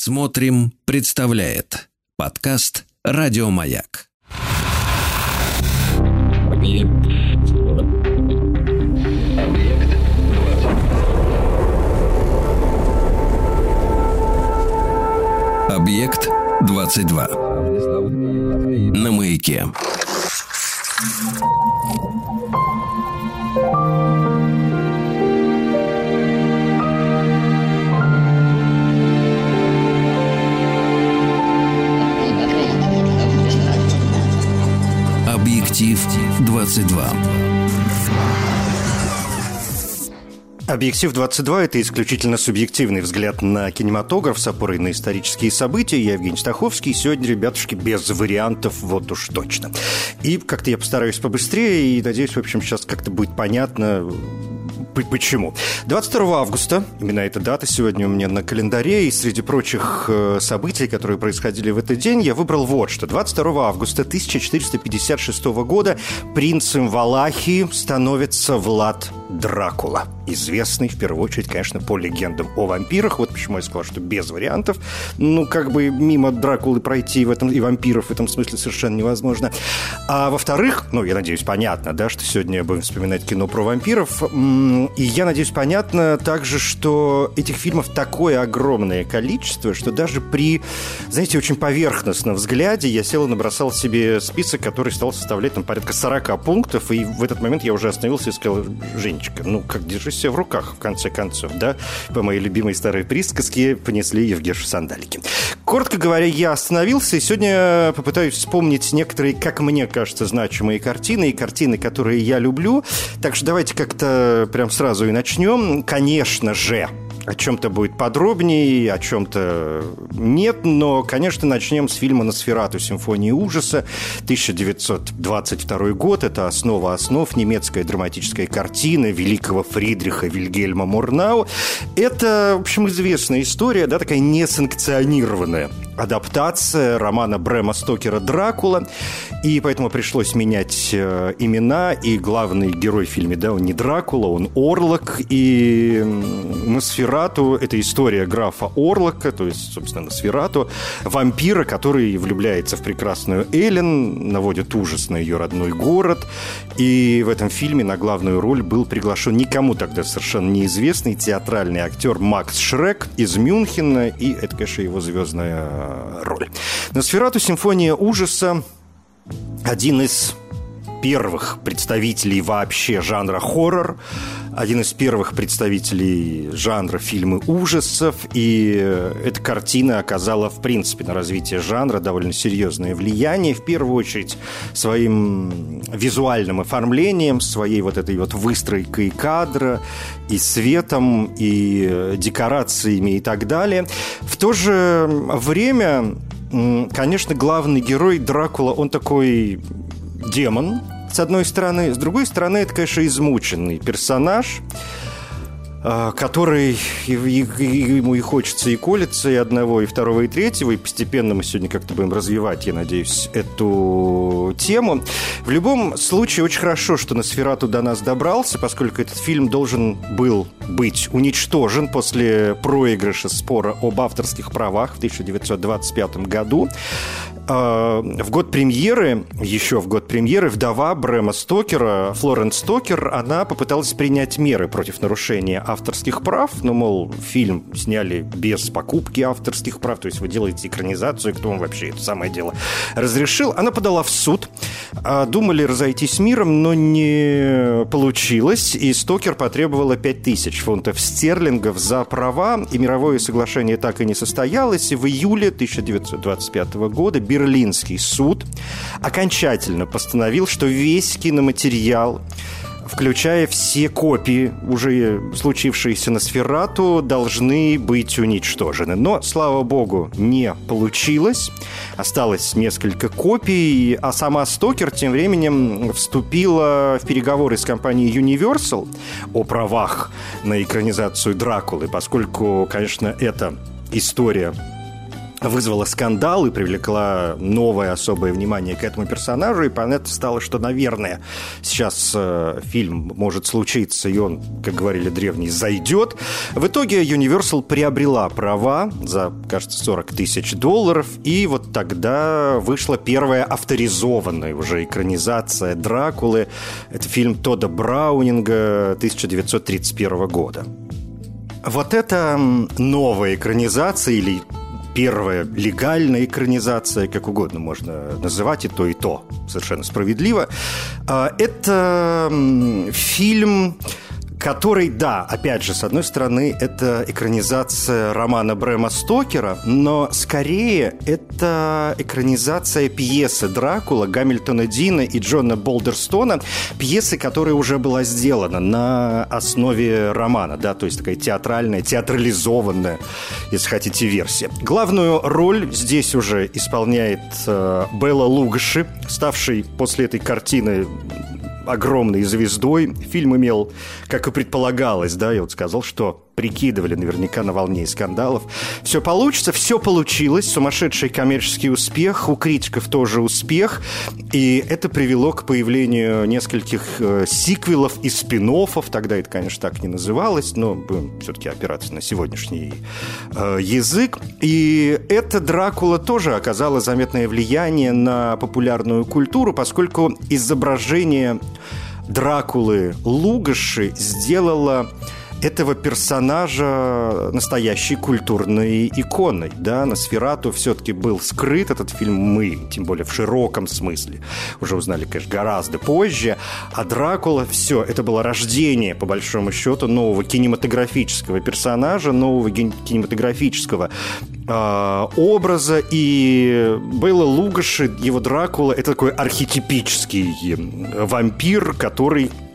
Смотрим, представляет подкаст Радиомаяк. Объект 22. На маяке. Объектив 22. Объектив 22 – это исключительно субъективный взгляд на кинематограф с опорой на исторические события. Я Евгений Стаховский. Сегодня, ребятушки, без вариантов, вот уж точно. И как-то я постараюсь побыстрее, и надеюсь, в общем, сейчас как-то будет понятно, Почему? 22 августа, именно эта дата сегодня у меня на календаре, и среди прочих э, событий, которые происходили в этот день, я выбрал вот что. 22 августа 1456 года принцем Валахии становится Влад Дракула. Известный, в первую очередь, конечно, по легендам о вампирах. Вот почему я сказал, что без вариантов. Ну, как бы мимо Дракулы пройти в этом и вампиров в этом смысле совершенно невозможно. А во-вторых, ну, я надеюсь, понятно, да, что сегодня будем вспоминать кино про вампиров. И я надеюсь, понятно также, что этих фильмов такое огромное количество, что даже при, знаете, очень поверхностном взгляде я сел и набросал себе список, который стал составлять там порядка 40 пунктов, и в этот момент я уже остановился и сказал, Женечка, ну как держись себя в руках, в конце концов, да? По моей любимой старой присказке понесли Евгешу сандалики. Коротко говоря, я остановился, и сегодня попытаюсь вспомнить некоторые, как мне кажется, значимые картины, и картины, которые я люблю. Так что давайте как-то прям сразу и начнем. Конечно же, о чем-то будет подробнее, о чем-то нет, но, конечно, начнем с фильма «Носферату. Симфонии ужаса». 1922 год. Это основа основ немецкая драматическая картина великого Фридриха Вильгельма Мурнау. Это, в общем, известная история, да, такая несанкционированная адаптация романа Брэма Стокера «Дракула», и поэтому пришлось менять э, имена, и главный герой в фильме, да, он не Дракула, он Орлок, и Носферату – это история графа Орлока, то есть, собственно, Носферату, вампира, который влюбляется в прекрасную Эллен, наводит ужас на ее родной город, и в этом фильме на главную роль был приглашен никому тогда совершенно неизвестный театральный актер Макс Шрек из Мюнхена, и это, конечно, его звездная роль. Носферату «Симфония ужаса» один из первых представителей вообще жанра хоррор, один из первых представителей жанра фильмы ужасов, и эта картина оказала, в принципе, на развитие жанра довольно серьезное влияние, в первую очередь своим визуальным оформлением, своей вот этой вот выстройкой кадра, и светом, и декорациями и так далее. В то же время, конечно, главный герой Дракула, он такой демон, с одной стороны. С другой стороны, это, конечно, измученный персонаж, а, который ему и хочется и колется, и одного, и второго, и третьего, и постепенно мы сегодня как-то будем развивать, я надеюсь, эту тему. В любом случае, очень хорошо, что на Носферату до нас добрался, поскольку этот фильм должен был быть уничтожен после проигрыша спора об авторских правах в 1925 году. А, в год премьеры, еще в год премьеры, вдова Брэма Стокера, Флоренс Стокер, она попыталась принять меры против нарушения авторских прав. Ну, мол, фильм сняли без покупки авторских прав, то есть вы делаете экранизацию, кто вам вообще это самое дело разрешил. Она подала в суд. А, думали разойтись миром, но не получилось, и Стокер потребовала 5000 фунтов стерлингов за права, и мировое соглашение так и не состоялось. И в июле 1925 года Берлинский суд окончательно постановил, что весь киноматериал включая все копии, уже случившиеся на Сферату, должны быть уничтожены. Но, слава богу, не получилось. Осталось несколько копий, а сама Стокер тем временем вступила в переговоры с компанией Universal о правах на экранизацию Дракулы, поскольку, конечно, эта история вызвала скандал и привлекла новое особое внимание к этому персонажу, и понятно стало, что, наверное, сейчас э, фильм может случиться, и он, как говорили древние, зайдет. В итоге Universal приобрела права за, кажется, 40 тысяч долларов, и вот тогда вышла первая авторизованная уже экранизация Дракулы. Это фильм Тода Браунинга 1931 года. Вот эта новая экранизация или первая легальная экранизация, как угодно можно называть и то, и то, совершенно справедливо. А, это фильм который, да, опять же, с одной стороны, это экранизация романа Брэма Стокера, но скорее это экранизация пьесы Дракула Гамильтона Дина и Джона Болдерстона, пьесы, которая уже была сделана на основе романа, да, то есть такая театральная, театрализованная, если хотите, версия. Главную роль здесь уже исполняет э, Белла Лугаши, ставший после этой картины огромной звездой. Фильм имел, как и предполагалось, да, я вот сказал, что прикидывали наверняка на волне скандалов. Все получится, все получилось, сумасшедший коммерческий успех, у критиков тоже успех, и это привело к появлению нескольких э, сиквелов и спин тогда это, конечно, так не называлось, но будем все-таки опираться на сегодняшний э, язык. И эта Дракула тоже оказала заметное влияние на популярную культуру, поскольку изображение Дракулы Лугаши сделало этого персонажа настоящей культурной иконой. Да? На Сферату все-таки был скрыт этот фильм мы, тем более в широком смысле. Уже узнали, конечно, гораздо позже. А Дракула, все, это было рождение, по большому счету, нового кинематографического персонажа, нового кинематографического э, образа. И Белла Лугаши, его Дракула, это такой архетипический вампир, который Э,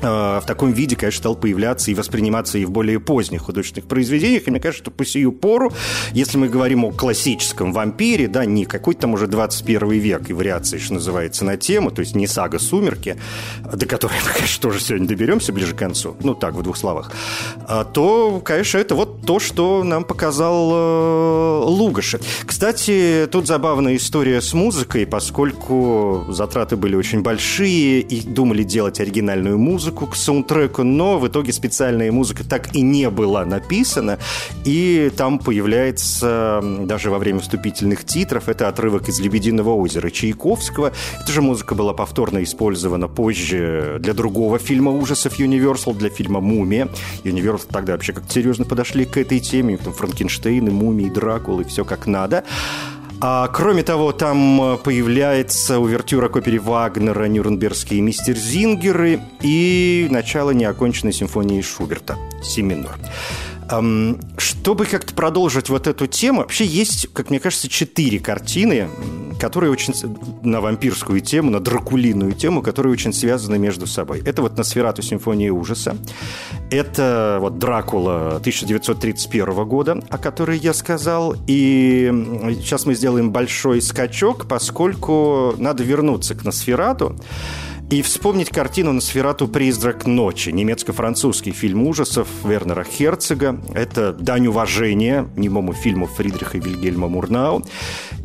в таком виде, конечно, стал появляться и восприниматься и в более поздних художественных произведениях. И мне кажется, что по сию пору, если мы говорим о классическом вампире, да, не какой-то там уже 21 век и вариации, что называется, на тему, то есть не сага «Сумерки», до которой мы, конечно, тоже сегодня доберемся ближе к концу, ну так, в двух словах, а то, конечно, это вот то, что нам показал э, Лугаши. Кстати, тут забавная история с музыкой, поскольку затраты были очень большие и думали делать оригинальную музыку, музыку к саундтреку, но в итоге специальная музыка так и не была написана, и там появляется даже во время вступительных титров это отрывок из «Лебединого озера» Чайковского. Эта же музыка была повторно использована позже для другого фильма ужасов Universal, для фильма «Мумия». Universal тогда вообще как-то серьезно подошли к этой теме, там Франкенштейн, и Мумии, и Дракула, и все как надо. А, кроме того, там э, появляется увертюра к опере Вагнера «Нюрнбергские мистерзингеры» и начало неоконченной симфонии Шуберта «Си минор». Чтобы как-то продолжить вот эту тему, вообще есть, как мне кажется, четыре картины, которые очень на вампирскую тему, на дракулиную тему, которые очень связаны между собой. Это вот «Носферату. Симфония ужаса». Это вот «Дракула» 1931 года, о которой я сказал. И сейчас мы сделаем большой скачок, поскольку надо вернуться к «Носферату» и вспомнить картину «Носферату. Призрак ночи», немецко-французский фильм ужасов Вернера Херцога. Это дань уважения немому фильму Фридриха Вильгельма Мурнау.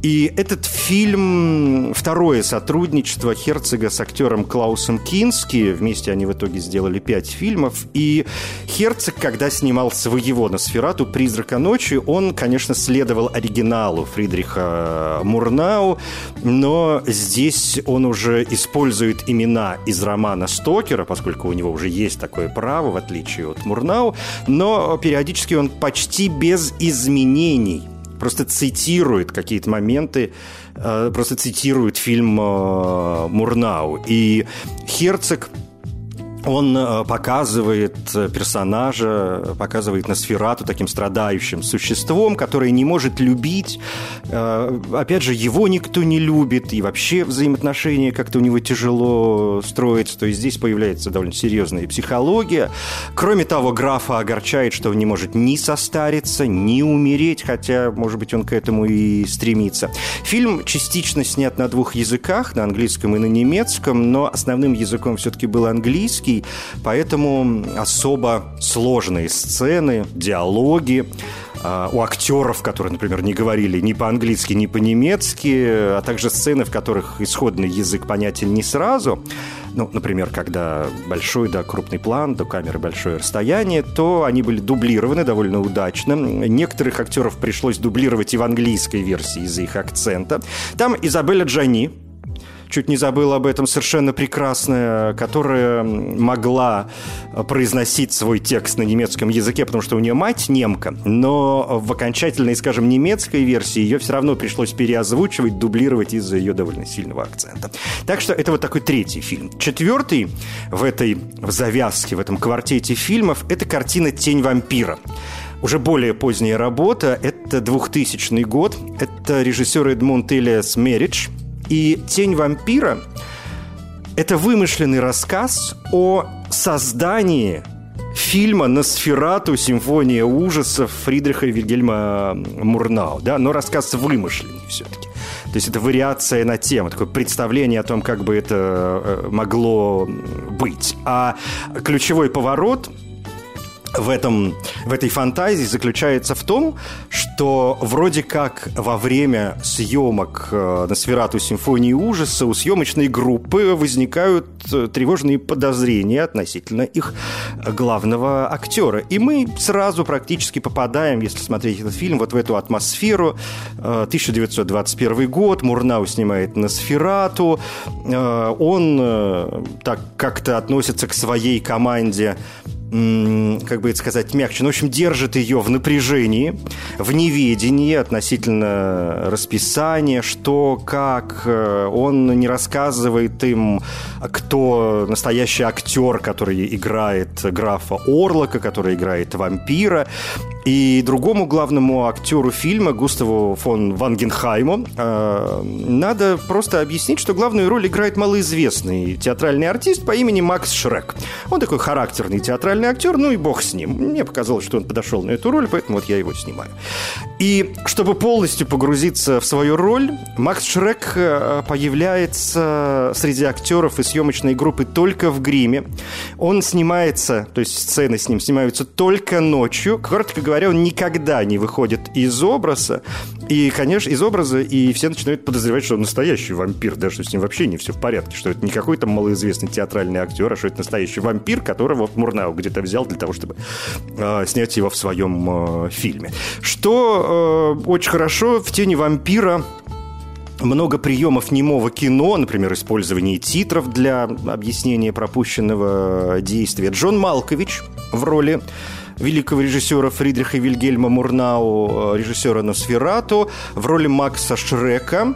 И этот фильм – второе сотрудничество Херцога с актером Клаусом Кински. Вместе они в итоге сделали пять фильмов. И Херцог, когда снимал своего «Носферату. Призрака ночи», он, конечно, следовал оригиналу Фридриха Мурнау, но здесь он уже использует именно имена из романа Стокера, поскольку у него уже есть такое право, в отличие от Мурнау, но периодически он почти без изменений просто цитирует какие-то моменты, э, просто цитирует фильм э, Мурнау. И Херцог он э, показывает персонажа, показывает Носферату таким страдающим существом, которое не может любить. Э, опять же, его никто не любит, и вообще взаимоотношения как-то у него тяжело строятся. То есть здесь появляется довольно серьезная психология. Кроме того, графа огорчает, что он не может ни состариться, ни умереть, хотя, может быть, он к этому и стремится. Фильм частично снят на двух языках, на английском и на немецком, но основным языком все-таки был английский, английский, поэтому особо сложные сцены, диалоги а, у актеров, которые, например, не говорили ни по-английски, ни по-немецки, а также сцены, в которых исходный язык понятен не сразу. Ну, например, когда большой, да, крупный план, до камеры большое расстояние, то они были дублированы довольно удачно. Некоторых актеров пришлось дублировать и в английской версии из-за их акцента. Там Изабелла Джани, чуть не забыл об этом, совершенно прекрасная, которая могла произносить свой текст на немецком языке, потому что у нее мать немка, но в окончательной, скажем, немецкой версии ее все равно пришлось переозвучивать, дублировать из-за ее довольно сильного акцента. Так что это вот такой третий фильм. Четвертый в этой в завязке, в этом квартете фильмов, это картина «Тень вампира». Уже более поздняя работа, это 2000 год, это режиссер Эдмунд Элиас Меридж – и «Тень вампира» — это вымышленный рассказ о создании фильма «Носферату. Симфония ужасов» Фридриха Вильгельма Мурнау, да, но рассказ вымышленный все-таки. То есть это вариация на тему, такое представление о том, как бы это э, могло быть. А ключевой поворот в, этом, в этой фантазии заключается в том, что вроде как во время съемок э, на Сферату симфонии ужаса у съемочной группы возникают э, тревожные подозрения относительно их главного актера. И мы сразу практически попадаем, если смотреть этот фильм, вот в эту атмосферу. 1921 э, год, Мурнау снимает на Сферату. Он так как-то относится к своей команде как бы это сказать, мягче, ну, в общем, держит ее в напряжении, в неведении относительно расписания, что, как. Э, он не рассказывает им, кто настоящий актер, который играет графа Орлока, который играет вампира. И другому главному актеру фильма, Густаву фон Вангенхайму, э, надо просто объяснить, что главную роль играет малоизвестный театральный артист по имени Макс Шрек. Он такой характерный театральный актер, ну и бог с ним. Мне показалось, что он подошел на эту роль, поэтому вот я его снимаю. И чтобы полностью погрузиться в свою роль, Макс Шрек э, появляется среди актеров и съемочной группы только в гриме. Он снимается, то есть сцены с ним снимаются только ночью. Коротко говоря, он никогда не выходит из образа. И, конечно, из образа, и все начинают подозревать, что он настоящий вампир, да, что с ним вообще не все в порядке, что это не какой-то малоизвестный театральный актер, а что это настоящий вампир, которого Мурнау где-то взял для того, чтобы э, снять его в своем э, фильме. Что э, очень хорошо в «Тени вампира» много приемов немого кино, например, использование титров для объяснения пропущенного действия. Джон Малкович в роли великого режиссера Фридриха Вильгельма Мурнау, режиссера Носферату, в роли Макса Шрека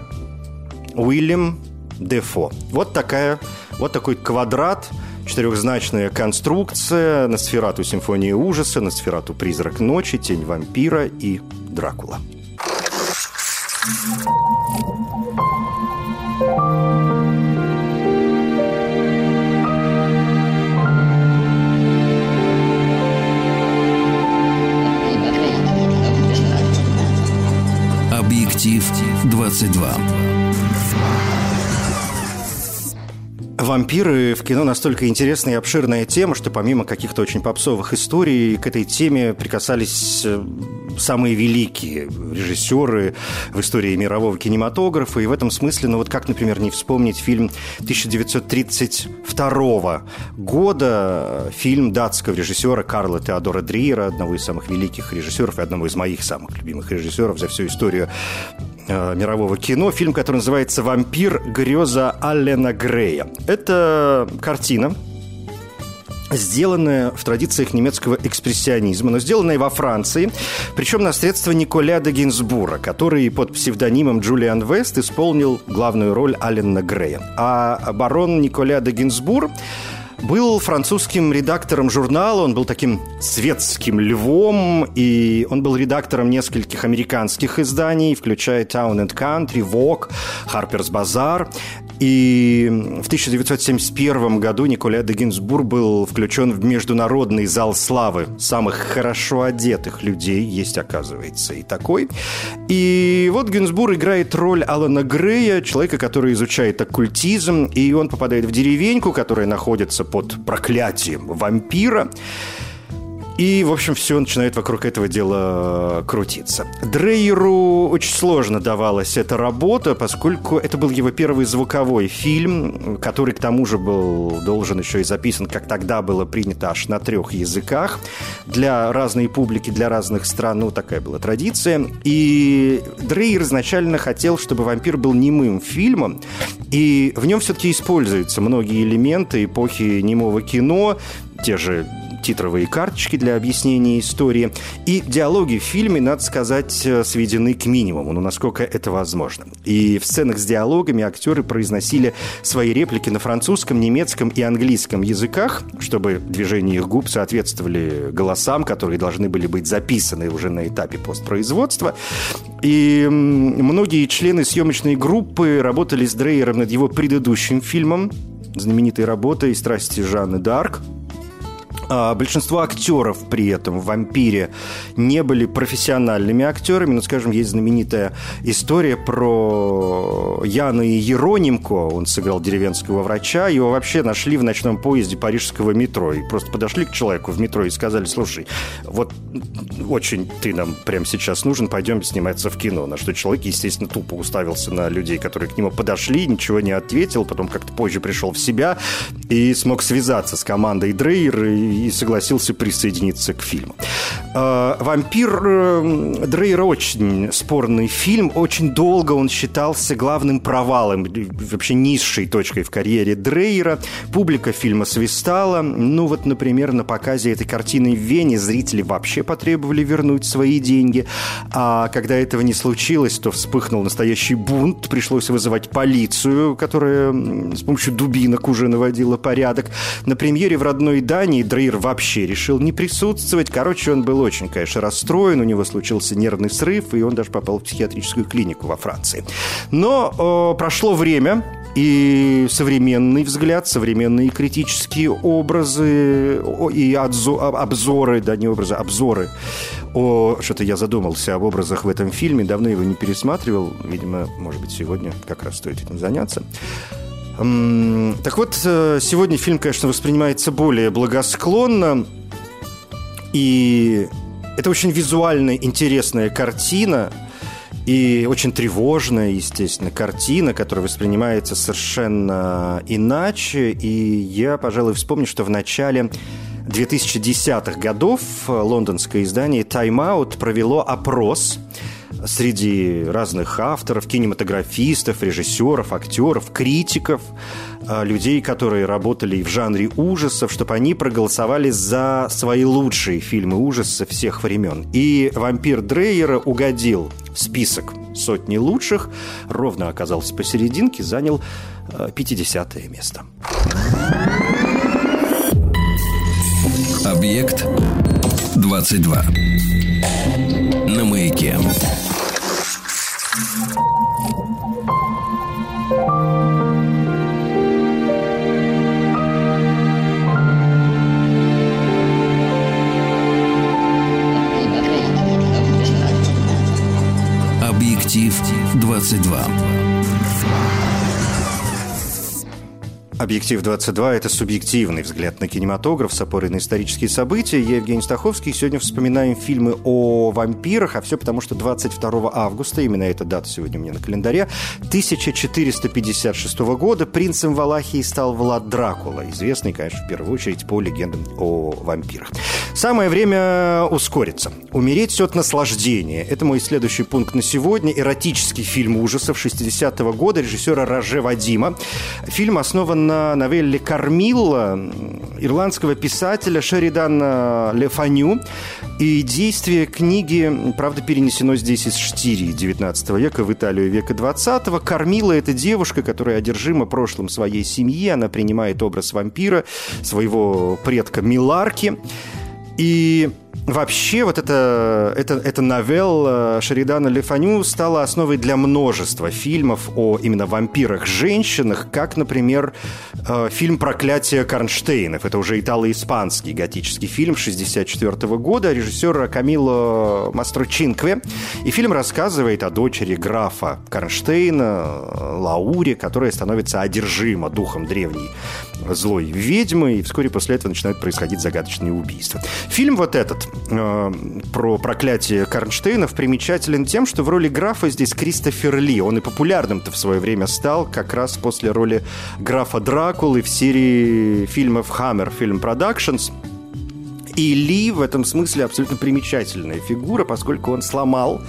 Уильям Дефо. Вот такая, вот такой квадрат, четырехзначная конструкция на сферату симфонии ужаса, на сферату призрак ночи, тень вампира и Дракула. Объектив 22. Вампиры в кино настолько интересная и обширная тема, что помимо каких-то очень попсовых историй, к этой теме прикасались э, самые великие режиссеры в истории мирового кинематографа. И в этом смысле, ну вот как, например, не вспомнить фильм 1932 года, фильм датского режиссера Карла Теодора Дриера, одного из самых великих режиссеров и одного из моих самых любимых режиссеров за всю историю э, мирового кино. Фильм, который называется «Вампир. Греза Аллена Грея». Это картина, сделанная в традициях немецкого экспрессионизма, но сделанная во Франции, причем на средства Николя де Гинсбура, который под псевдонимом Джулиан Вест исполнил главную роль Аллена Грея. А барон Николя де Гинсбур был французским редактором журнала, он был таким светским львом, и он был редактором нескольких американских изданий, включая Town and Country, Vogue, Harper's Bazaar. И в 1971 году Николя де Гинзбур был включен в Международный зал славы самых хорошо одетых людей, есть, оказывается, и такой. И вот Гинзбур играет роль Алана Грея, человека, который изучает оккультизм, и он попадает в деревеньку, которая находится под проклятием вампира. И, в общем, все начинает вокруг этого дела крутиться. Дрейеру очень сложно давалась эта работа, поскольку это был его первый звуковой фильм, который, к тому же, был должен еще и записан, как тогда было принято, аж на трех языках. Для разной публики, для разных стран, ну, такая была традиция. И Дрейер изначально хотел, чтобы «Вампир» был немым фильмом, и в нем все-таки используются многие элементы эпохи немого кино, те же титровые карточки для объяснения истории. И диалоги в фильме, надо сказать, э, сведены к минимуму, ну, насколько это возможно. И в сценах с диалогами актеры произносили свои реплики на французском, немецком и английском языках, чтобы движения их губ соответствовали голосам, которые должны были быть записаны уже на этапе постпроизводства. И многие члены съемочной группы работали с Дрейером над его предыдущим фильмом, знаменитой работой «Страсти Жанны Д'Арк», большинство актеров при этом в «Вампире» не были профессиональными актерами. Ну, скажем, есть знаменитая история про Яна Еронимко. Он сыграл деревенского врача. Его вообще нашли в ночном поезде парижского метро. И просто подошли к человеку в метро и сказали, слушай, вот очень ты нам прямо сейчас нужен, пойдем сниматься в кино. На что человек, естественно, тупо уставился на людей, которые к нему подошли, ничего не ответил. Потом как-то позже пришел в себя и смог связаться с командой Дрейер и и согласился присоединиться к фильму. А, «Вампир» э, Дрейера очень спорный фильм. Очень долго он считался главным провалом, вообще низшей точкой в карьере Дрейера. Публика фильма свистала. Ну вот, например, на показе этой картины в Вене зрители вообще потребовали вернуть свои деньги. А когда этого не случилось, то вспыхнул настоящий бунт. Пришлось вызывать полицию, которая с помощью дубинок уже наводила порядок. На премьере в родной Дании Дрейер Дрейер вообще решил не присутствовать. Короче, он был очень, конечно, расстроен, у него случился нервный срыв, и он даже попал в психиатрическую клинику во Франции. Но э, прошло время, и современный взгляд, современные критические образы и обзоры, да не образы, обзоры. О, что-то я задумался об образах в этом фильме, давно его не пересматривал, видимо, может быть, сегодня как раз стоит этим заняться. Так вот, э, сегодня фильм, конечно, воспринимается более благосклонно. И это очень визуально интересная картина. И очень тревожная, естественно, картина, которая воспринимается совершенно иначе. И я, пожалуй, вспомню, что в начале 2010-х годов лондонское издание Time Out провело опрос среди разных авторов, кинематографистов, режиссеров, актеров, критиков, а, людей, которые работали в жанре ужасов, чтобы они проголосовали за свои лучшие фильмы ужасов всех времен. И «Вампир Дрейера» угодил в список сотни лучших, ровно оказался посерединке, занял 50 а, место. Объект 22. На маяке. Объектив 22. Объектив 22 – это субъективный взгляд на кинематограф с опорой на исторические события. Я Евгений Стаховский. Сегодня вспоминаем фильмы о вампирах, а все потому, что 22 августа, именно эта дата сегодня у меня на календаре, 1456 года принцем Валахии стал Влад Дракула, известный, конечно, в первую очередь по легендам о вампирах. Самое время ускориться. Умереть от наслаждения. Это мой следующий пункт на сегодня. Эротический фильм ужасов 60-го года режиссера Роже Вадима. Фильм основан на новелле «Кормилла» ирландского писателя Шеридана Лефаню. И действие книги, правда, перенесено здесь из Штирии 19 века в Италию века 20-го. Кормила – это девушка, которая одержима прошлым своей семьи. Она принимает образ вампира, своего предка Миларки. И Вообще, вот эта, эта, эта новелла Шеридана Лефаню стала основой для множества фильмов о именно вампирах-женщинах, как, например, э, фильм «Проклятие Карнштейнов». Это уже итало-испанский готический фильм 1964 года режиссера Камило Мастрочинкве. И фильм рассказывает о дочери графа Карнштейна, Лауре, которая становится одержима духом древней злой ведьмы, и вскоре после этого начинают происходить загадочные убийства. Фильм вот этот э, про проклятие Карнштейнов примечателен тем, что в роли графа здесь Кристофер Ли. Он и популярным-то в свое время стал как раз после роли графа Дракулы в серии фильмов Hammer Film Productions. И Ли в этом смысле абсолютно примечательная фигура, поскольку он сломал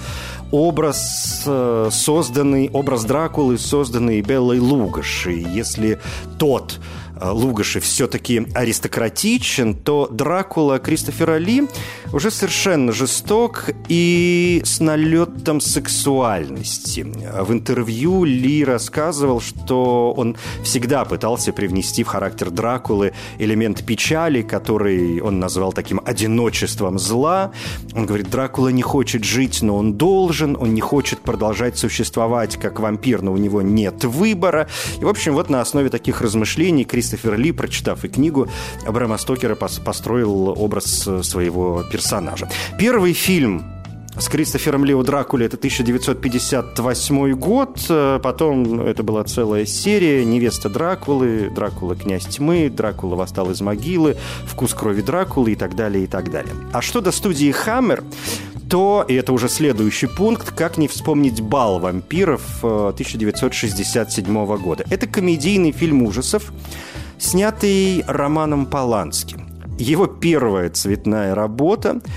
образ, э, созданный, образ Дракулы, созданный Беллой Лугаши. Если тот Э, Лугаши все-таки аристократичен, то Дракула Кристофера Ли уже совершенно жесток и с налетом сексуальности. В интервью Ли рассказывал, что он всегда пытался привнести в характер Дракулы элемент печали, который он назвал таким одиночеством зла. Он говорит, Дракула не хочет жить, но он должен, он не хочет продолжать существовать как вампир, но у него нет выбора. И, в общем, вот на основе таких размышлений Кристофер Кристофер Ли, прочитав и книгу, Брэма Стокера построил образ э, своего персонажа. Первый фильм с Кристофером Лео Дракуле это 1958 год. Э, потом это была целая серия «Невеста Дракулы», «Дракула. Князь тьмы», «Дракула восстал из могилы», «Вкус крови Дракулы» и так далее, и так далее. А что до студии «Хаммер», то, и это уже следующий пункт, как не вспомнить «Бал вампиров» 1967 э, года. Это комедийный фильм ужасов, снятый Романом Поланским. Его первая цветная работа –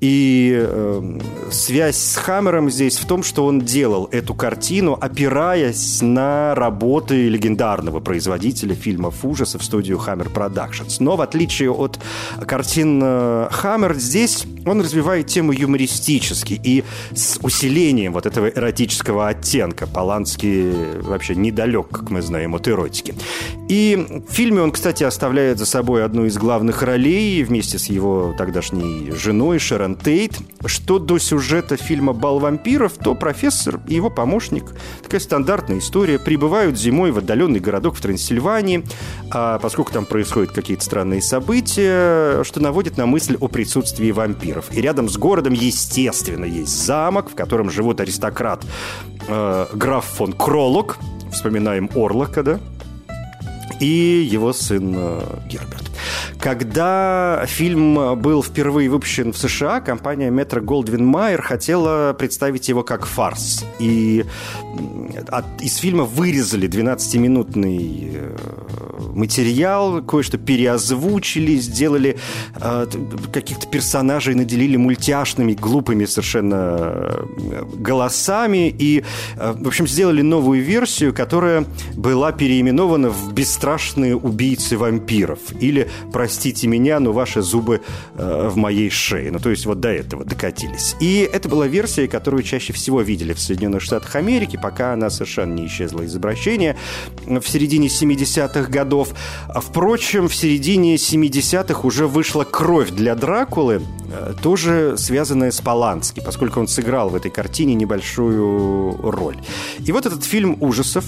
и э, связь с Хаммером здесь в том, что он делал эту картину, опираясь на работы легендарного производителя фильмов ужасов студию Hammer Productions. Но в отличие от картин э, Хаммер, здесь он развивает тему юмористически и с усилением вот этого эротического оттенка. Поланский вообще недалек, как мы знаем, от эротики. И в фильме он, кстати, оставляет за собой одну из главных ролей вместе с его тогдашней женой Шерон Шерон Тейт. Что до сюжета фильма «Бал вампиров», то профессор и его помощник, такая стандартная история, прибывают зимой в отдаленный городок в Трансильвании, а поскольку там происходят какие-то странные события, что наводит на мысль о присутствии вампиров. И рядом с городом, естественно, есть замок, в котором живут аристократ э, граф фон Кролок, вспоминаем Орлока, да, и его сын э, Герберт. Когда фильм был впервые выпущен в США, компания Metro Goldwyn Mayer хотела представить его как фарс. И от, из фильма вырезали 12-минутный э, материал, кое-что переозвучили, сделали э, каких-то персонажей, наделили мультяшными, глупыми совершенно э, голосами. И, э, в общем, сделали новую версию, которая была переименована в «Бесстрашные убийцы вампиров» или простите меня, но ваши зубы э, в моей шее. Ну, то есть вот до этого докатились. И это была версия, которую чаще всего видели в Соединенных Штатах Америки, пока она совершенно не исчезла из обращения в середине 70-х годов. Впрочем, в середине 70-х уже вышла «Кровь для Дракулы», э, тоже связанная с Полански, поскольку он сыграл в этой картине небольшую роль. И вот этот фильм ужасов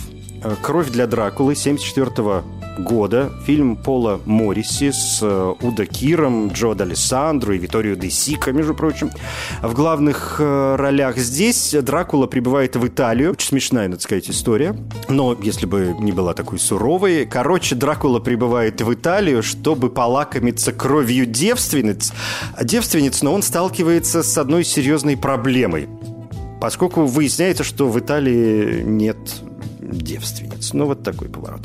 «Кровь для Дракулы» 74 года. Фильм Пола Морриси с э, Уда Киром, Джо D'Алессандро и Виторио Де Сика, между прочим. В главных э, ролях здесь Дракула прибывает в Италию. Очень смешная, надо сказать, история. Но если бы не была такой суровой. Короче, Дракула прибывает в Италию, чтобы полакомиться кровью девственниц. Девственниц, но он сталкивается с одной серьезной проблемой. Поскольку выясняется, что в Италии нет девственниц. Ну, вот такой поворот.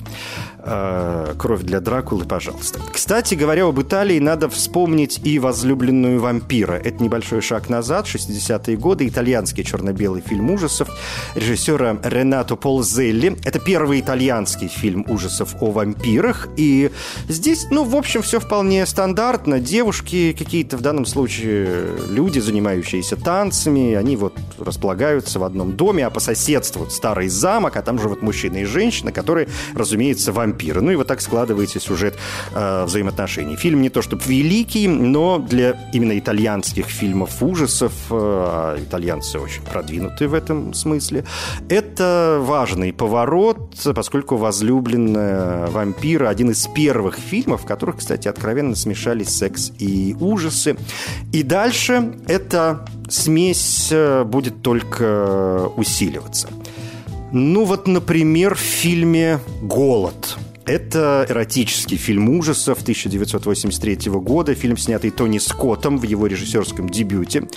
Э, «Кровь для Дракулы», пожалуйста. Кстати говоря, об Италии надо вспомнить и «Возлюбленную вампира». Это небольшой шаг назад, 60-е годы, итальянский черно-белый фильм ужасов режиссера Ренато Ползелли. Это первый итальянский фильм ужасов о вампирах. И здесь, ну, в общем, все вполне стандартно. Девушки какие-то, в данном случае, люди, занимающиеся танцами, они вот располагаются в одном доме, а по соседству старый замок, а там живут мужчина и женщина, которые, разумеется, вампиры вампира. Ну и вот так складывается сюжет э, взаимоотношений. Фильм не то чтобы великий, но для именно итальянских фильмов ужасов, э, а итальянцы очень продвинуты в этом смысле, это важный поворот, поскольку «Возлюбленная вампира» один из первых фильмов, в которых, кстати, откровенно смешались секс и ужасы. И дальше эта смесь э, будет только усиливаться. Ну вот, например, в фильме «Голод» Это эротический фильм ужасов 1983 года, фильм, снятый Тони Скоттом в его режиссерском дебюте.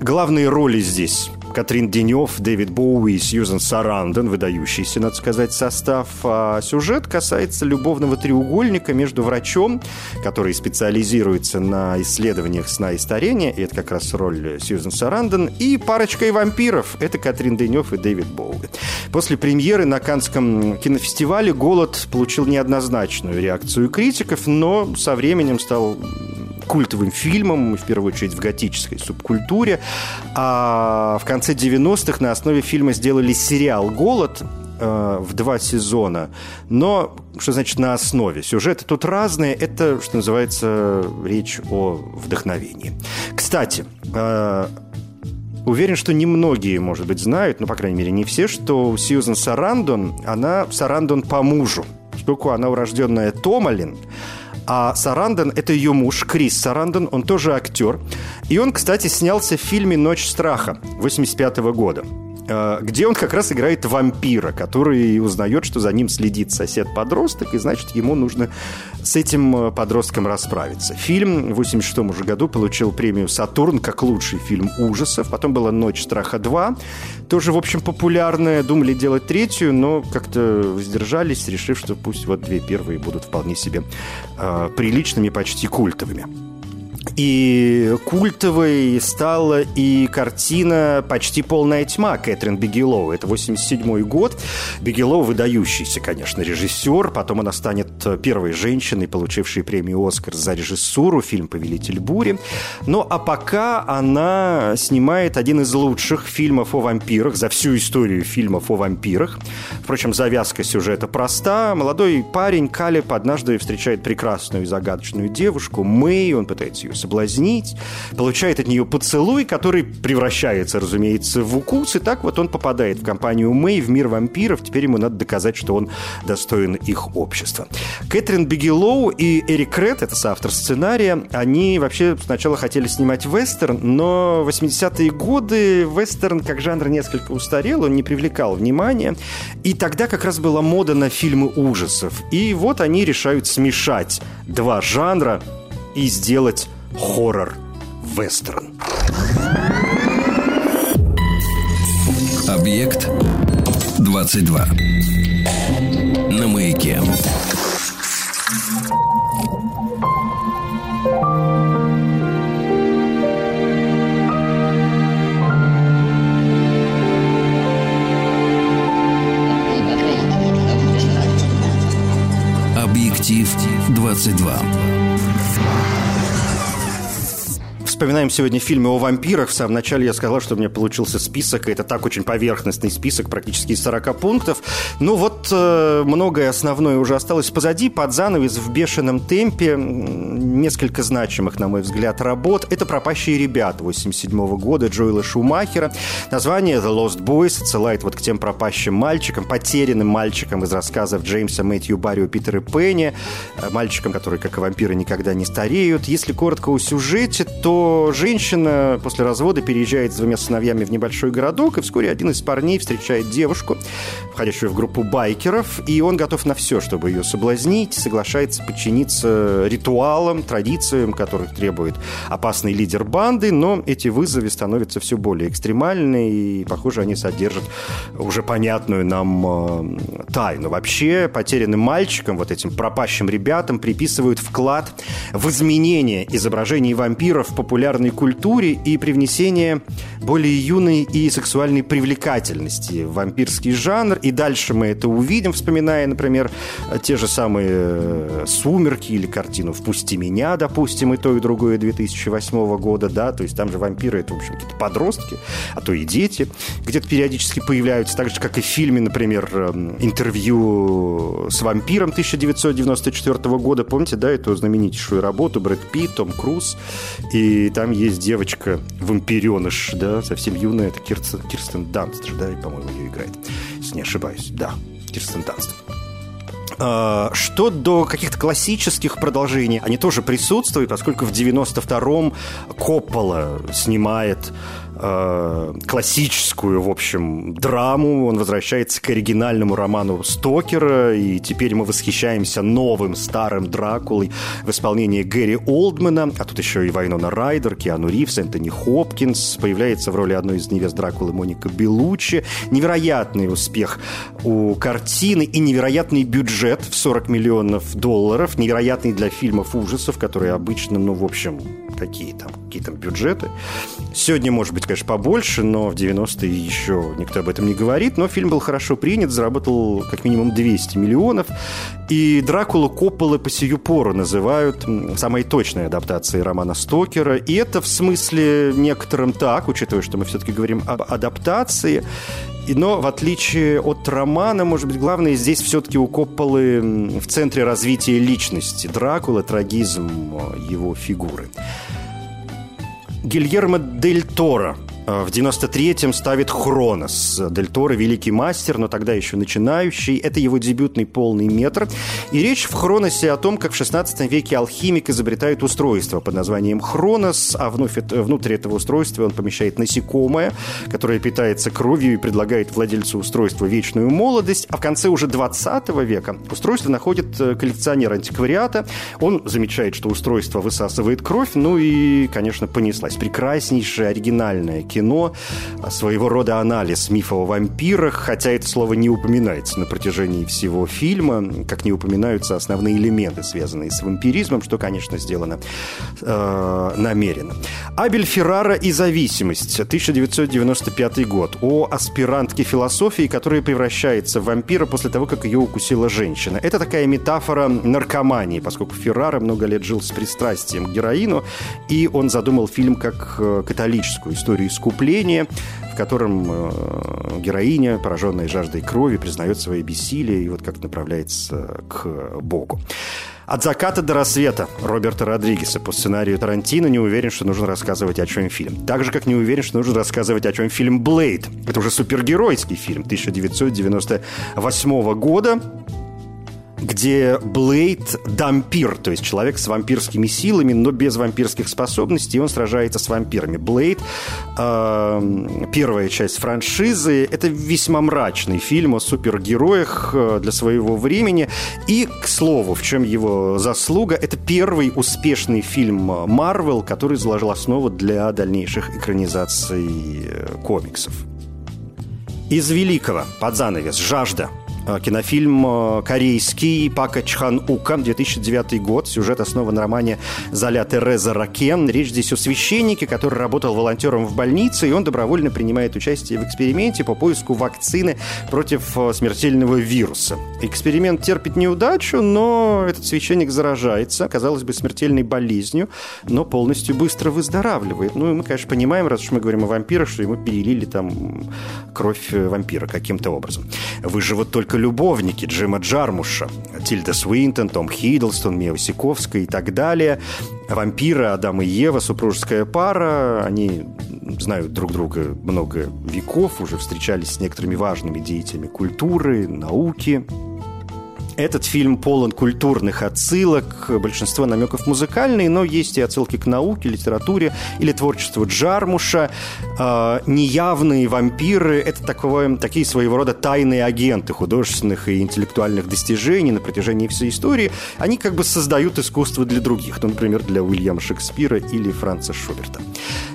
Главные роли здесь Катрин Денев, Дэвид Боуи Сьюзен Сарандон, выдающийся, надо сказать, состав. А сюжет касается любовного треугольника между врачом, который специализируется на исследованиях сна и старения, и это как раз роль Сьюзен Сарандон, и парочкой вампиров, это Катрин Денев и Дэвид Боуи. После премьеры на Канском кинофестивале «Голод» получил неоднозначную реакцию критиков, но со временем стал культовым фильмом, в первую очередь в готической субкультуре. А в конце 90-х на основе фильма сделали сериал «Голод», э, в два сезона. Но, что значит на основе? Сюжеты тут разные. Это, что называется, речь о вдохновении. Кстати, э, Уверен, что немногие, может быть, знают, ну, по крайней мере, не все, что Сьюзен Сарандон, она Сарандон по мужу, поскольку она урожденная Томалин, а Сарандон – это ее муж, Крис Сарандон, он тоже актер. И он, кстати, снялся в фильме «Ночь страха» 85 года где он как раз играет вампира, который узнает, что за ним следит сосед-подросток, и значит, ему нужно с этим э, подростком расправиться. Фильм в 86 уже году получил премию «Сатурн» как лучший фильм ужасов. Потом была «Ночь страха 2», тоже, в общем, популярная. Думали делать третью, но как-то воздержались, решив, что пусть вот две первые будут вполне себе э, приличными, почти культовыми. И культовой стала и картина «Почти полная тьма» Кэтрин Бигелоу. Это 87 год. Бигелоу выдающийся, конечно, режиссер. Потом она станет первой женщиной, получившей премию «Оскар» за режиссуру, фильм «Повелитель бури». Ну, а пока она снимает один из лучших фильмов о вампирах за всю историю фильмов о вампирах. Впрочем, завязка сюжета проста. Молодой парень Калеб однажды встречает прекрасную и загадочную девушку Мэй. Он пытается ее соблазнить, получает от нее поцелуй, который превращается, разумеется, в укус, и так вот он попадает в компанию Мэй, в мир вампиров, теперь ему надо доказать, что он достоин их общества. Кэтрин Бигелоу и Эрик Ред, это соавтор сценария, они вообще сначала хотели снимать вестерн, но в 80-е годы вестерн как жанр несколько устарел, он не привлекал внимания, и тогда как раз была мода на фильмы ужасов. И вот они решают смешать два жанра и сделать хоррор-вестерн. Объект 22. На маяке. Объектив 22 вспоминаем сегодня фильмы о вампирах. В самом начале я сказал, что у меня получился список, и это так очень поверхностный список, практически из 40 пунктов. Ну вот, э, многое основное уже осталось позади, под занавес в бешеном темпе. Несколько значимых, на мой взгляд, работ. Это «Пропащие ребята» 87 года Джоэла Шумахера. Название «The Lost Boys» отсылает вот к тем пропащим мальчикам, потерянным мальчикам из рассказов Джеймса Мэтью Баррио Питера Пенни, э, мальчикам, которые, как и вампиры, никогда не стареют. Если коротко о сюжете, то женщина после развода переезжает с двумя сыновьями в небольшой городок, и вскоре один из парней встречает девушку, входящую в группу байкеров, и он готов на все, чтобы ее соблазнить, соглашается подчиниться ритуалам, традициям, которых требует опасный лидер банды, но эти вызовы становятся все более экстремальны, и, похоже, они содержат уже понятную нам э, тайну. Вообще, потерянным мальчикам, вот этим пропащим ребятам, приписывают вклад в изменение изображений вампиров в популярной культуре и привнесение более юной и сексуальной привлекательности в вампирский жанр. И дальше мы это увидим, вспоминая, например, те же самые э, «Сумерки» или картину «Впусти меня», допустим, и то, и другое 2008 года, да, то есть там же вампиры — это, в общем, какие-то подростки, а то и дети где-то периодически появляются, так же, как и в фильме, например, эм, интервью с вампиром 1994 года, помните, да, эту знаменитейшую работу Брэд Питт, Том Круз, и и там есть девочка, вампиреныш, да, совсем юная, это Кирстен, Кирстен Данст, да, по-моему, ее играет, если не ошибаюсь. Да, Кирстен Данст. А, что до каких-то классических продолжений, они тоже присутствуют, поскольку в 92-м Коппола снимает э, классическую, в общем, драму. Он возвращается к оригинальному роману Стокера, и теперь мы восхищаемся новым старым Дракулой в исполнении Гэри Олдмана, а тут еще и Вайнона Райдер, Киану Ривз, Энтони Хопкинс. Появляется в роли одной из невест Дракулы Моника Белуччи. Невероятный успех у картины и невероятный бюджет в 40 миллионов долларов. Невероятный для фильмов ужасов, которые обычно, ну, в общем, какие там, какие там бюджеты. Сегодня, может быть, конечно, побольше, но в 90-е еще никто об этом не говорит. Но фильм был хорошо принят, заработал как минимум 200 миллионов. И Дракула Копполы по сию пору называют самой точной адаптацией романа Стокера. И это в смысле некоторым так, учитывая, что мы все-таки говорим об адаптации. Но в отличие от романа, может быть, главное здесь все-таки у Копполы в центре развития личности. Дракула, трагизм его фигуры. Гильермо Дель Торо в 93-м ставит Хронос. Дель Торо великий мастер, но тогда еще начинающий. Это его дебютный полный метр. И речь в Хроносе о том, как в 16 веке алхимик изобретает устройство под названием Хронос, а вновь, внутри этого устройства он помещает насекомое, которое питается кровью и предлагает владельцу устройства вечную молодость. А в конце уже 20 века устройство находит э, коллекционер антиквариата. Он замечает, что устройство высасывает кровь, ну и, конечно, понеслась. Прекраснейшая, оригинальная кино, своего рода анализ мифа о вампирах, хотя это слово не упоминается на протяжении всего фильма, как не упоминаются основные элементы, связанные с вампиризмом, что, конечно, сделано э, намеренно. Абель Феррара и зависимость, 1995 год, о аспирантке философии, которая превращается в вампира после того, как ее укусила женщина. Это такая метафора наркомании, поскольку Феррара много лет жил с пристрастием к героину, и он задумал фильм как э, католическую историю искупления, в котором э, героиня, пораженная жаждой крови, признает свои бессилие и вот как направляется к Богу. От заката до рассвета Роберта Родригеса по сценарию Тарантино не уверен, что нужно рассказывать, о чем фильм. Так же, как не уверен, что нужно рассказывать, о чем фильм «Блейд». Это уже супергеройский фильм 1998 года где Блейд дампир, то есть человек с вампирскими силами, но без вампирских способностей, и он сражается с вампирами. Блейд, э, первая часть франшизы, это весьма мрачный фильм о супергероях э, для своего времени. И, к слову, в чем его заслуга, это первый успешный фильм Марвел, который заложил основу для дальнейших экранизаций э, комиксов. Из великого под занавес «Жажда» кинофильм э, корейский Пака Чхан Ука, 2009 год. Сюжет основан на романе Золя Тереза Ракен. Речь здесь о священнике, который работал волонтером в больнице, и он добровольно принимает участие в эксперименте по поиску вакцины против э, смертельного вируса. Эксперимент терпит неудачу, но этот священник заражается, казалось бы, смертельной болезнью, но полностью быстро выздоравливает. Ну и мы, конечно, понимаем, раз уж мы говорим о вампирах, что ему перелили там кровь вампира каким-то образом. Выживут только только любовники Джима Джармуша. Тильда Свинтон, Том Хиддлстон, Мия Васиковская и так далее. Вампиры Адам и Ева, супружеская пара. Они знают друг друга много веков, уже встречались с некоторыми важными деятелями культуры, науки. Этот фильм полон культурных отсылок, большинство намеков музыкальные, но есть и отсылки к науке, литературе или творчеству Джармуша. Э, неявные вампиры – это такое, такие своего рода тайные агенты художественных и интеллектуальных достижений на протяжении всей истории. Они как бы создают искусство для других, ну, например, для Уильяма Шекспира или Франца Шуберта.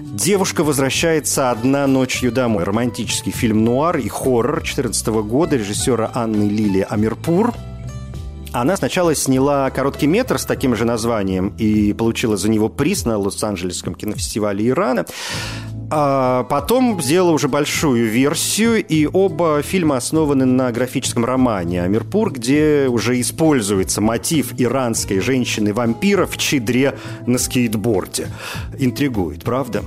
Девушка возвращается одна ночью домой. Романтический фильм «Нуар» и хоррор 2014 года режиссера Анны Лили Амирпур – она сначала сняла короткий метр с таким же названием и получила за него приз на Лос-Анджелесском кинофестивале Ирана. А потом сделала уже большую версию, и оба фильма основаны на графическом романе «Амирпур», где уже используется мотив иранской женщины-вампира в чедре на скейтборде. Интригует, правда?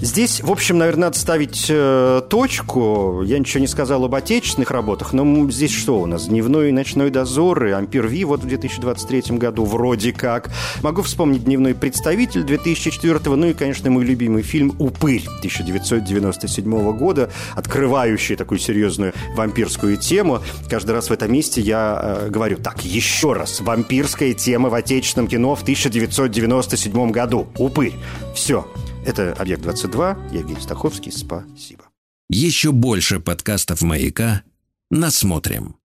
Здесь, в общем, наверное, надо ставить э, точку. Я ничего не сказал об отечественных работах, но здесь что у нас? Дневной и ночной дозор и Ампер Ви вот в 2023 году вроде как. Могу вспомнить Дневной представитель 2004 ну и, конечно, мой любимый фильм «Упырь» 1997 года, открывающий такую серьезную вампирскую тему. Каждый раз в этом месте я э, говорю, так, еще раз, вампирская тема в отечественном кино в 1997 году. «Упырь». Все. Это «Объект-22». Я Евгений Стаховский. Спасибо. Еще больше подкастов «Маяка» насмотрим.